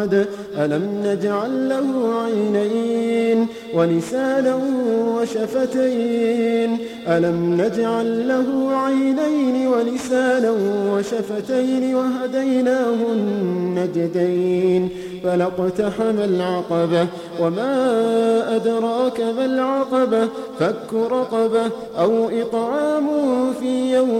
أحد. ألم نجعل له عينين ولسانا وشفتين؟ ألم نجعل له عينين ولسانا وشفتين وهديناه النجدين فلاقتحم العقبة. وما أدراك ما العقبة؟ فك رقبة أو إطعام في يوم